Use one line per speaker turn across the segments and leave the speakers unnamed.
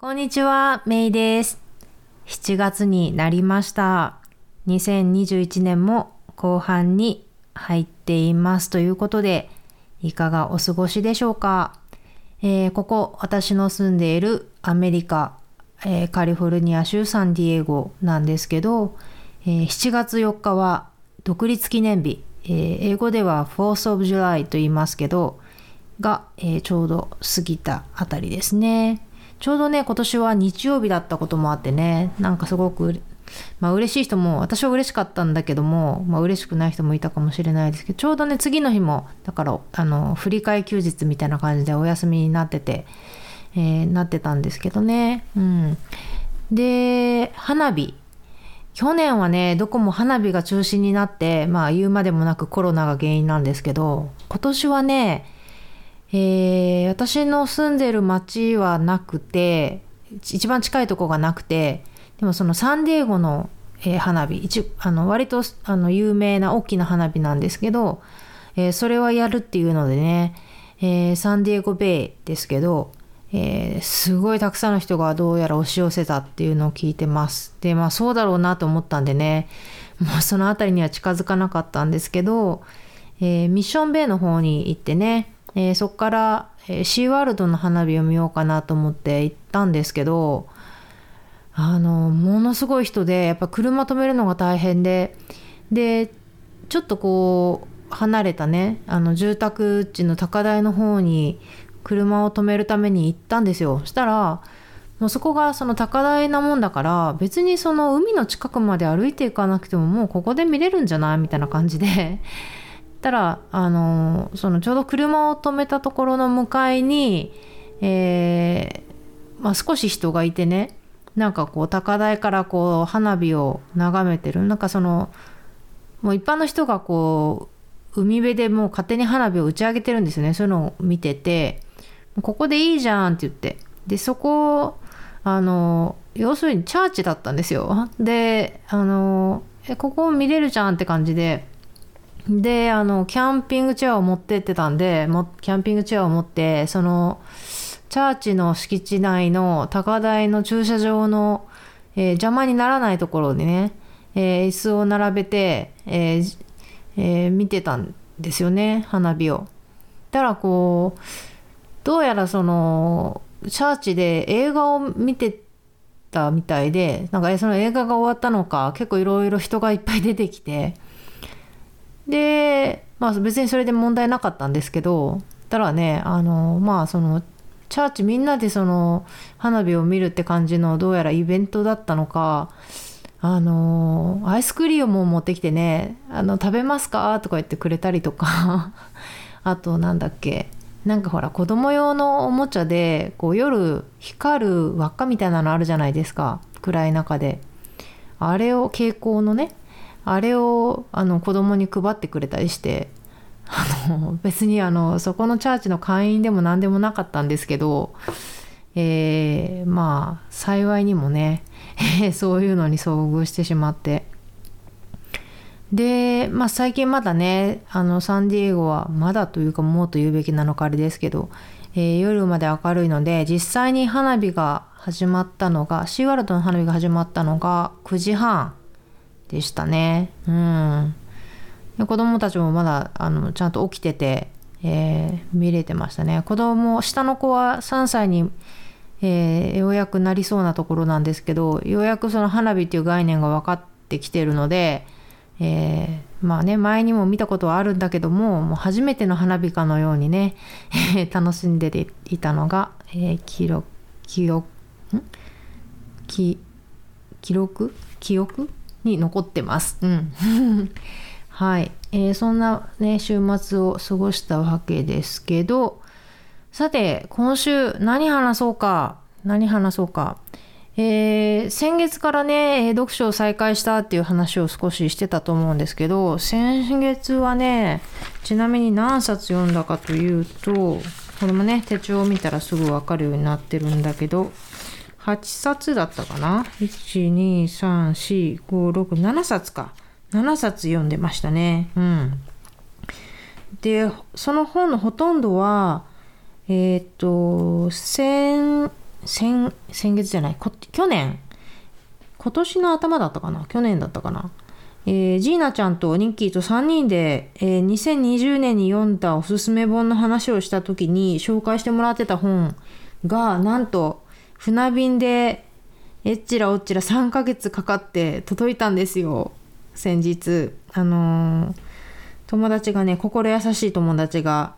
こんにちは、メイです。7月になりました。2021年も後半に入っていますということで、いかがお過ごしでしょうか？えーここ、私の住んでいるアメリカ、えーカリフォルニア州サンディエゴなんですけど、えー7月4日は独立記念日、えー英語では 4th of July と言いますけど、が、えちょうど過ぎたあたりですね。ちょうどね、今年は日曜日だったこともあってね、なんかすごく、まあ嬉しい人も、私は嬉しかったんだけども、まあ嬉しくない人もいたかもしれないですけど、ちょうどね、次の日も、だから、あの、振り替え休日みたいな感じでお休みになってて、えーなってたんですけどね。うん。で、花火。去年はね、どこも花火が中止になって、まあ言うまでもなくコロナが原因なんですけど、今年はね、えー私の住んでる町はなくて一番近いとこがなくてでもそのサンディエゴの、えー花火一あの割とあの有名な大きな花火なんですけど、えーそれはやるっていうのでね、えーサンディエゴベイですけど、えーすごいたくさんの人がどうやら押し寄せたっていうのを聞いてます。でまあそうだろうなと思ったんでねもうその辺りには近づかなかったんですけど、えーミッションベイの方に行ってね、えーそこから、えーシーワールドの花火を見ようかなと思って行ったんですけどあのものすごい人でやっぱ車止めるのが大変ででちょっとこう離れたねあの住宅地の高台の方に車を止めるために行ったんですよ。したらもうそこがその高台なもんだから別にその海の近くまで歩いていかなくてももうここで見れるんじゃない？みたいな感じで。たらあのそのちょうど車を止めたところの向かいに、えーまあ、少し人がいてねなんかこう高台からこう花火を眺めてる。なんかそのもう一般の人がこう海辺でもう勝手に花火を打ち上げてるんですよね。そういうのを見てて「ここでいいじゃん」って言って。でそこあの要するにチャーチだったんですよ。であのえここ見れるじゃんって感じでであのキャンピングチェアを持ってってたんでもキャンピングチェアを持ってそのチャーチの敷地内の高台の駐車場の、えー邪魔にならないところでね、えー椅子を並べて、えーえー見てたんですよね花火を。たらこうどうやらそのチャーチで映画を見てたみたいでなんかその映画が終わったのか結構いろいろ人がいっぱい出てきて。で、まあ別にそれで問題なかったんですけど、ただね、あの、まあその、チャーチみんなでその花火を見るって感じのどうやらイベントだったのか、あの、アイスクリームを持ってきてね、あの、食べますかとか言ってくれたりとか、あとなんだっけ、なんかほら子供用のおもちゃでこう夜光る輪っかみたいなのあるじゃないですか暗い中で。あれを蛍光のねあれをあの子供に配ってくれたりしてあの別にあのそこのチャーチの会員でも何でもなかったんですけど、えーまあ幸いにもね そういうのに遭遇してしまって。で、まあ、最近まだねあのサンディエゴはまだというかもうと言うべきなのかあれですけど、えー夜まで明るいので実際に花火が始まったのがシーワールドの花火が始まったのが9時半。でしたね。うん。で子供たちもまだあのちゃんと起きてて、えー見れてましたね。子供下の子は3歳に、えーようやくなりそうなところなんですけどようやくその花火っていう概念が分かってきてるので、えーまあね前にも見たことはあるんだけどももう初めての花火かのようにね楽しんでいたのが、えー記録記憶記記録？記憶？に残ってます。うん。はい、えーそんなね週末を過ごしたわけですけど、さて今週何話そうか何話そうか。えー先月からね読書を再開したっていう話を少ししてたと思うんですけど先月はねちなみに何冊読んだかというとこれもね手帳を見たらすぐ分かるようになってるんだけど8冊だったかな？1234567冊か。7冊読んでましたね。うん。でその本のほとんどはえっ、と戦先先月じゃない去年。今年の頭だったかな？去年だったかな？えー、ジーナちゃんとニッキーと3人で、えー、2020年に読んだおすすめ本の話をした時に紹介してもらってた本がなんと船便でえっちらおっちら3ヶ月かかって届いたんですよ。先日。あのー、友達がね心優しい友達が、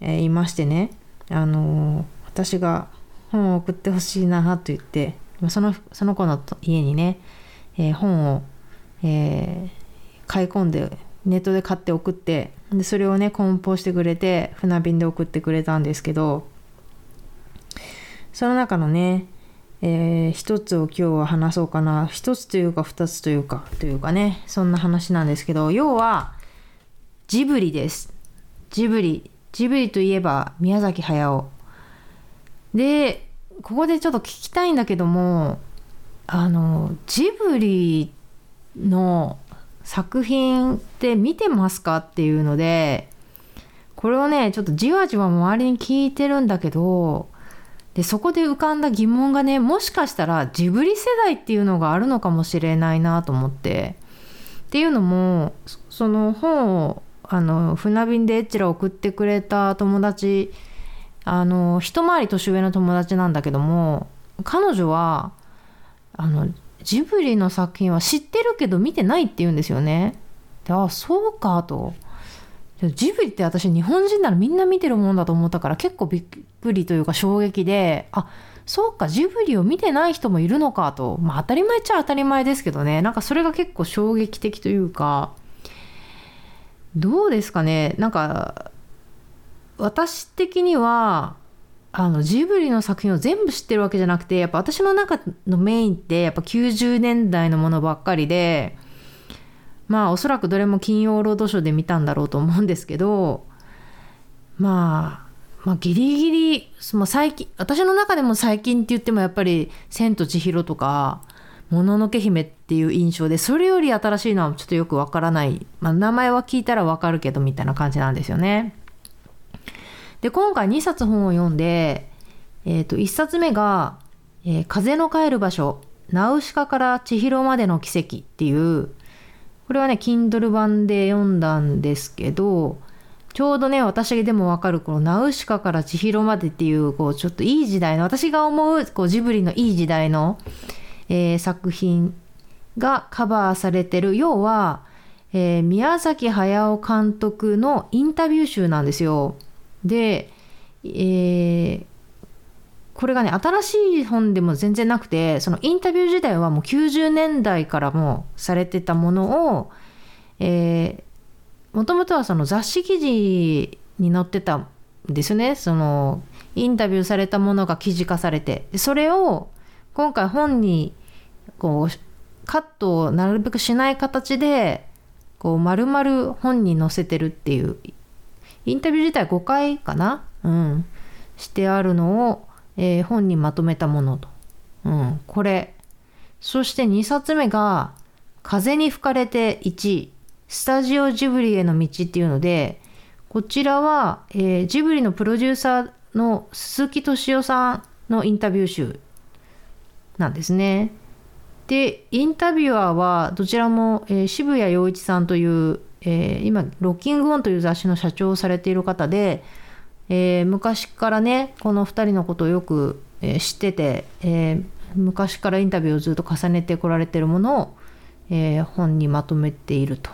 えー、いましてね。あのー、私が本を送ってほしいなと言ってそのその子の家にね、え本を、え買い込んでネットで買って送ってでそれをね梱包してくれて船便で送ってくれたんですけどその中のねえー、一つを今日は話そうかな。一つというか二つというかというかね。そんな話なんですけど要はジブリです。ジブリ。ジブリといえば宮崎駿。でここでちょっと聞きたいんだけどもあのジブリの作品って見てますかっていうのでこれをねちょっとじわじわ周りに聞いてるんだけどでそこで浮かんだ疑問がねもしかしたらジブリ世代っていうのがあるのかもしれないなと思ってっていうのもその本をあの船便でエッチラ送ってくれた友達あの一回り年上の友達なんだけども彼女はあのジブリの作品は知ってるけど見てないって言うんですよね。であそうかと。ジブリって私日本人ならみんな見てるもんだと思ったから結構びっくりというか衝撃であそうかジブリを見てない人もいるのかと。まあ当たり前っちゃ当たり前ですけどね。なんかそれが結構衝撃的というか。どうですかね。なんか私的にはあのジブリの作品を全部知ってるわけじゃなくてやっぱ私の中のメインってやっぱ90年代のものばっかりでまあおそらくどれも金曜ロードショーで見たんだろうと思うんですけど、まあ、まあギリギリその最近私の中でも最近って言ってもやっぱり「千と千尋」とか「もののけ姫」っていう印象でそれより新しいのはちょっとよくわからない、まあ、名前は聞いたらわかるけどみたいな感じなんですよね。で今回2冊本を読んで、えー、と1冊目が、えー「風の帰る場所ナウシカから千尋までの奇跡」っていうこれはね Kindle 版で読んだんですけどちょうどね私でもわかるこのナウシカから千尋までっていうこうちょっといい時代の私が思うこうジブリのいい時代の、えー、作品がカバーされてる要は、えー、宮崎駿監督のインタビュー集なんですよ。で、えー、これがね新しい本でも全然なくてそのインタビュー自体はもう90年代からもされてたものをえもともとはその雑誌記事に載ってたんですね。そのインタビューされたものが記事化されて。それを今回本にこうカットをなるべくしない形でこう丸々本に載せてるっていうインタビュー自体5回かな？うん。してあるのをえー、本にまとめたものと。うん、これ。そして2冊目が、風に吹かれて1、スタジオジブリへの道っていうので、こちらは、えー、ジブリのプロデューサーの鈴木敏夫さんのインタビュー集なんですね。で、インタビュアーはどちらも、えー、渋谷陽一さんという、えー、今、ロッキングオンという雑誌の社長をされている方で、えー、昔からねこの2人のことをよく、えー、知ってて、えー、昔からインタビューをずっと重ねてこられてるものを、え本にまとめていると。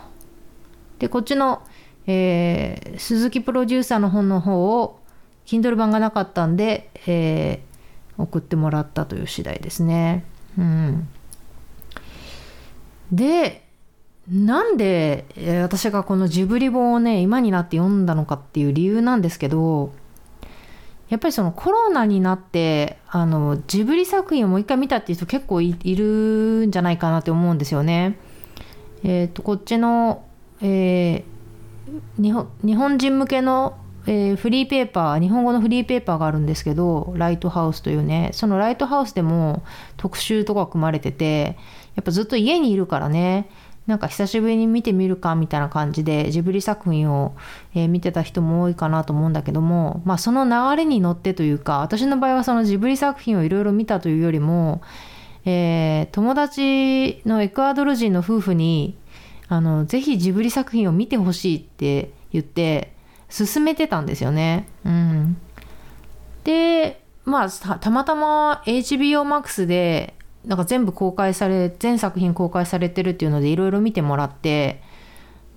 でこっちの、え鈴木プロデューサーの本の方を Kindle 版がなかったんで、え送ってもらったという次第ですね。うん、でなんで、私がこのジブリ本をね今になって読んだのかっていう理由なんですけどやっぱりそのコロナになってあのジブリ作品をもう一回見たっていう人結構いるんじゃないかなって思うんですよね。えっ、ー、とこっちの、えー、日本日本人向けの、えー、フリーペーパー日本語のフリーペーパーがあるんですけどライトハウスというねそのライトハウスでも特集とか組まれててやっぱずっと家にいるからねなんか久しぶりに見てみるかみたいな感じでジブリ作品を、え、見てた人も多いかなと思うんだけども、まあ、その流れに乗ってというか私の場合はそのジブリ作品をいろいろ見たというよりも、えー、友達のエクアドル人の夫婦にあのぜひジブリ作品を見てほしいって言って勧めてたんですよね。うん、でまあたまたま HBO Max でなんか全部公開され全作品公開されてるっていうのでいろいろ見てもらって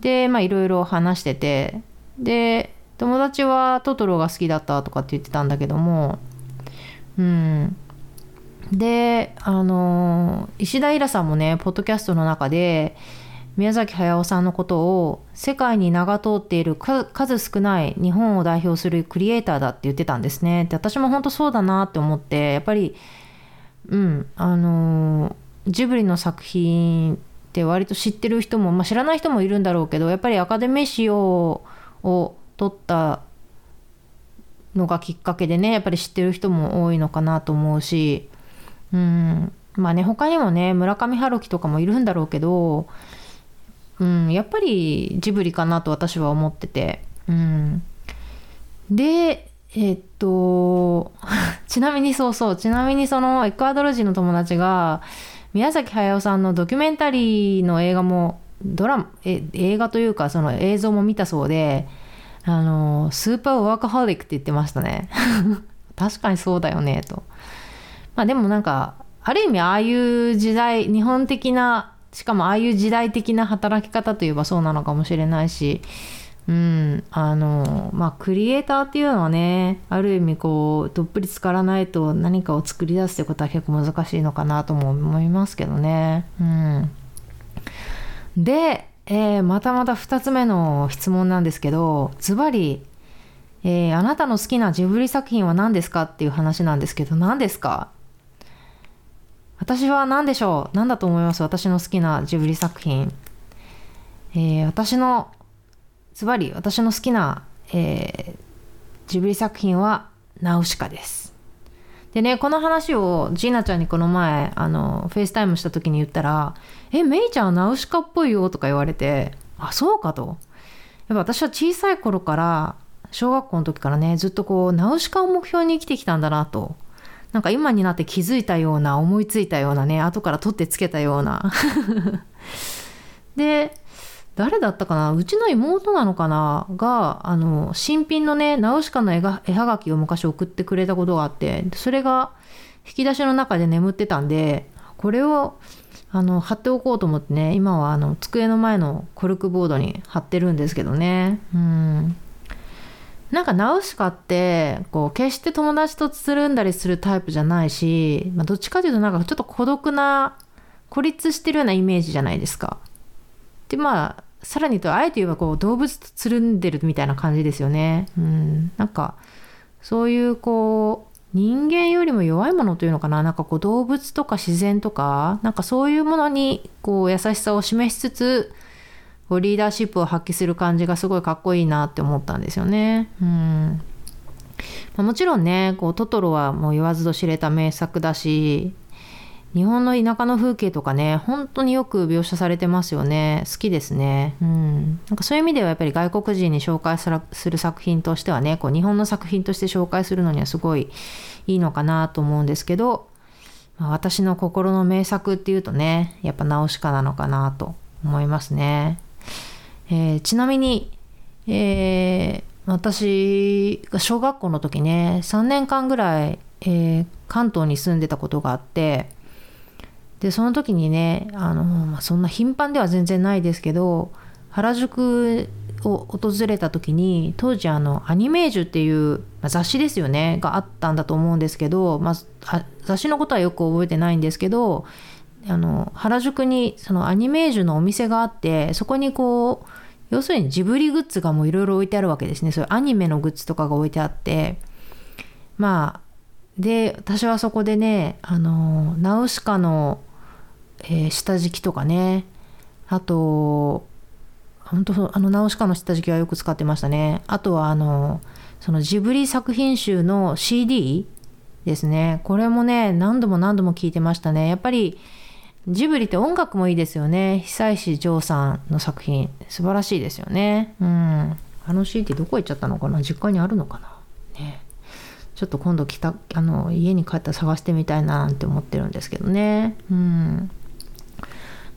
でまあいろいろ話しててで友達はトトロが好きだったとかって言ってたんだけどもうん。であの石田イラさんもねポッドキャストの中で宮崎駿さんのことを世界に名が通っている数少ない日本を代表するクリエイターだって言ってたんですね。で私も本当そうだなって思ってやっぱりうん。あのジブリの作品って割と知ってる人も、まあ、知らない人もいるんだろうけどやっぱりアカデミー賞を取ったのがきっかけでねやっぱり知ってる人も多いのかなと思うしうん。まあね他にもね村上春樹とかもいるんだろうけど、うん、やっぱりジブリかなと私は思ってて、うん、でえっと、ちなみにそうそう、ちなみにそのエクアドル人の友達が、宮崎駿さんのドキュメンタリーの映画も、ドラマ、え映画というかその映像も見たそうで、あの、スーパーワーカホリックって言ってましたね。確かにそうだよね、と。まあでもなんか、ある意味ああいう時代、日本的な、しかもああいう時代的な働き方といえばそうなのかもしれないし、うん、あのまあクリエイターっていうのはねある意味こうどっぷり浸からないと何かを作り出すってことは結構難しいのかなとも思いますけどね。うん、で、えー、またまた2つ目の質問なんですけどズバリ、え、あなたの好きなジブリ作品は何ですかっていう話なんですけど何ですか？私は何でしょう？何だと思います？私の好きなジブリ作品。えー、私のズバリ私の好きな、えー、ジブリ作品はナウシカです。でね、この話をジーナちゃんにこの前、あの、フェイスタイムした時に言ったら、え、メイちゃんはナウシカっぽいよとか言われて、あ、そうかと。やっぱ私は小さい頃から、小学校の時からね、ずっとこう、ナウシカを目標に生きてきたんだなと。なんか今になって気づいたような、思いついたようなね、後から取ってつけたような。で、誰だったかな？うちの妹なのかな？が、あの、新品のね、ナウシカの絵が絵はがきを昔送ってくれたことがあって、それが引き出しの中で眠ってたんで、これを、あの、貼っておこうと思ってね、今はあの、机の前のコルクボードに貼ってるんですけどね。うん。なんかナウシカってこう決して友達とつるんだりするタイプじゃないし、まあ、どっちかというとなんかちょっと孤独な孤立してるようなイメージじゃないですか。でまあさらにとあえて言えばこう動物とつるんでるみたいな感じですよね。うん、なんかそういうこう人間よりも弱いものというのかななんかこう動物とか自然とかなんかそういうものにこう優しさを示しつつこうリーダーシップを発揮する感じがすごいかっこいいなって思ったんですよね。うんまあ、もちろんねこうトトロはもう言わずと知れた名作だし日本の田舎の風景とかね本当によく描写されてますよね。好きですね。うん。なんかそういう意味ではやっぱり外国人に紹介する作品としてはねこう日本の作品として紹介するのにはすごいいいのかなと思うんですけど、まあ、私の心の名作っていうとねやっぱナウシカなのかなと思いますね、えー、ちなみに、えー、私が小学校の時ね3年間ぐらい、えー、関東に住んでたことがあってでその時にねあの、まあ、そんな頻繁では全然ないですけど原宿を訪れた時に当時あのアニメージュっていう、まあ、雑誌ですよねがあったんだと思うんですけど、まあ、雑誌のことはよく覚えてないんですけどあの原宿にそのアニメージュのお店があってそこにこう要するにジブリグッズがもういろいろ置いてあるわけですね。そういうアニメのグッズとかが置いてあって。まあで私はそこでねあのナウシカのえー、下敷きとかね。あと本当あのナウシカの下敷きはよく使ってましたね。あとはあのそのジブリ作品集の CD ですね。これもね何度も何度も聞いてましたね。やっぱりジブリって音楽もいいですよね。久石譲さんの作品。素晴らしいですよね。うん。あの CD どこ行っちゃったのかな？実家にあるのかな？ね。ちょっと今度来たあの家に帰ったら探してみたいななんて思ってるんですけどね。うん。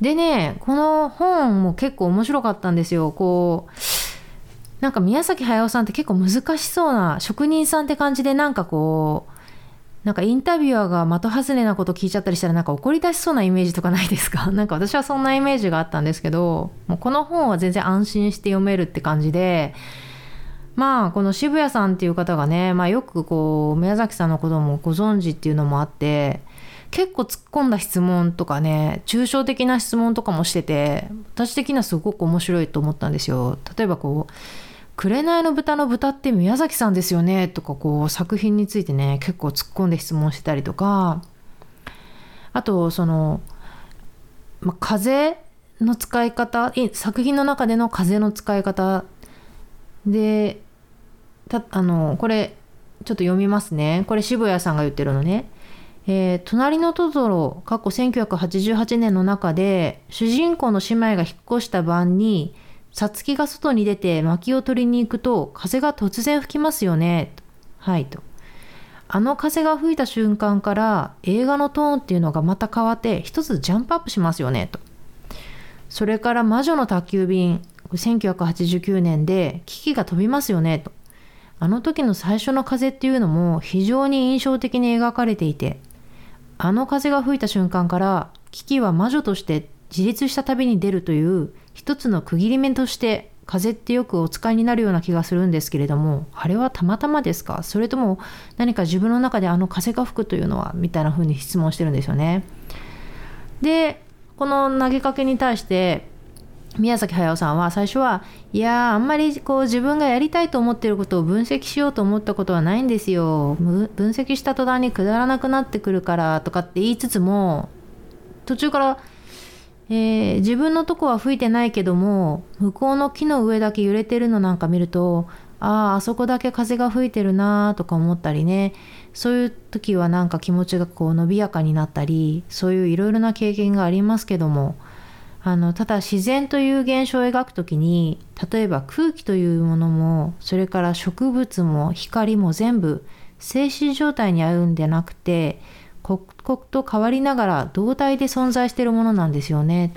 でねこの本も結構面白かったんですよ。こうなんか宮崎駿さんって結構難しそうな職人さんって感じでなんかこうなんかインタビュアーが的外れなこと聞いちゃったりしたらなんか怒り出しそうなイメージとかないですか？なんか私はそんなイメージがあったんですけどもうこの本は全然安心して読めるって感じでまあこの渋谷さんっていう方がね、まあ、よくこう宮崎さんのこともご存知っていうのもあって結構突っ込んだ質問とかね抽象的な質問とかもしてて私的にはすごく面白いと思ったんですよ。例えばこう紅の豚の豚って宮崎さんですよねとかこう作品についてね結構突っ込んで質問してたりとかあとその、ま風の使い方作品の中での風の使い方でたあのこれちょっと読みますねこれ渋谷さんが言ってるのね。えー、隣のトトロ過去1988年の中で主人公の姉妹が引っ越した晩にさつきが外に出て薪を取りに行くと風が突然吹きますよね。はいと。あの風が吹いた瞬間から映画のトーンっていうのがまた変わって一つジャンプアップしますよねと。それから魔女の宅急便1989年で危機が飛びますよねと。あの時の最初の風っていうのも非常に印象的に描かれていてあの風が吹いた瞬間からキキは魔女として自立した旅に出るという一つの区切り目として風ってよくお使いになるような気がするんですけれどもあれはたまたまですか？それとも何か自分の中であの風が吹くというのは？みたいな風に質問してるんですよね。でこの投げかけに対して宮崎駿さんは最初はいやあんまりこう自分がやりたいと思ってることを分析しようと思ったことはないんですよ。分析した途端にくだらなくなってくるからとかって言いつつも途中からえー、自分のとこは吹いてないけども向こうの木の上だけ揺れてるのなんか見るとあああそこだけ風が吹いてるなとか思ったりね。そういう時はなんか気持ちがこう伸びやかになったりそういういろいろな経験がありますけども。あのただ自然という現象を描く時に例えば空気というものもそれから植物も光も全部静止状態にあるんでなくて刻々と変わりながら同体で存在しているものなんですよね。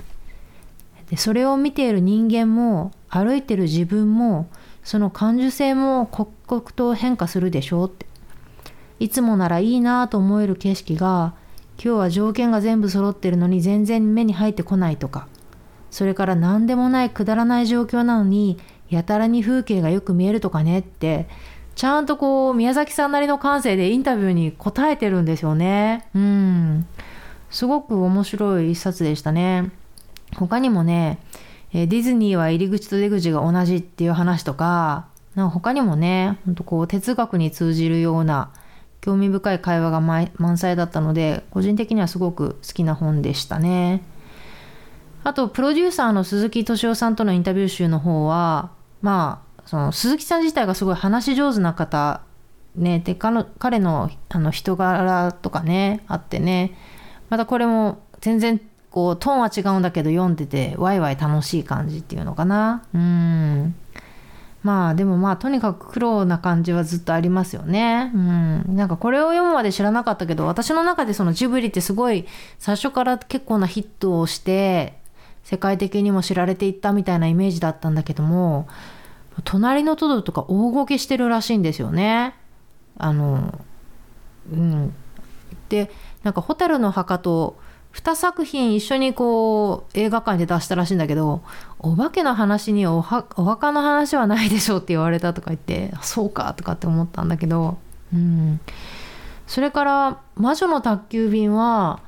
でそれを見ている人間も歩いてる自分もその感受性も刻々と変化するでしょうっていつもならいいなと思える景色が今日は条件が全部揃ってるのに全然目に入ってこないとかそれから何でもないくだらない状況なのにやたらに風景がよく見えるとかねってちゃんとこう宮崎さんなりの感性でインタビューに答えてるんですよね。うん。すごく面白い一冊でしたね。他にもね、ディズニーは入り口と出口が同じっていう話とか、なんか他にもね、ほんとこう哲学に通じるような興味深い会話が満載だったので、個人的にはすごく好きな本でしたね。あと、プロデューサーの鈴木敏夫さんとのインタビュー集の方は、まあ、その鈴木さん自体がすごい話し上手な方ねで彼のあの人柄とかねあってねまたこれも全然こうトーンは違うんだけど読んでてワイワイ楽しい感じっていうのかなうんまあでもまあとにかく苦労な感じはずっとありますよね。うん。なんかこれを読むまで知らなかったけど私の中でそのジブリってすごい最初から結構なヒットをして世界的にも知られていったみたいなイメージだったんだけども隣のトドとか大ごけしてるらしいんですよね。あの、うん。で、なんか蛍の墓と2作品一緒にこう映画館で出したらしいんだけど、お化けの話にお墓の話はないでしょって言われたとか言って、そうかとかって思ったんだけど、うん。それから魔女の宅急便は、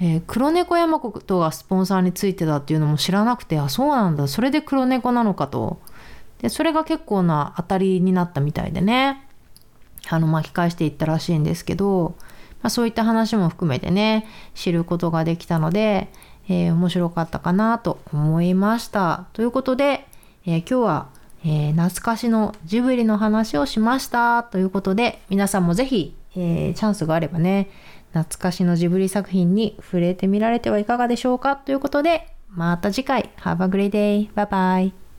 えー、黒猫山とがスポンサーについてたっていうのも知らなくてあそうなんだ。それで黒猫なのかと。でそれが結構な当たりになったみたいでね。あの巻き返していったらしいんですけど、まあ、そういった話も含めてね知ることができたので、えー、面白かったかなと思いました。ということで、えー、今日は、え、懐かしのジブリの話をしました。ということで皆さんも是非、えチャンスがあればね懐かしのジブリ作品に触れてみられてはいかがでしょうか？ということで、また次回。Have a great day. Bye bye.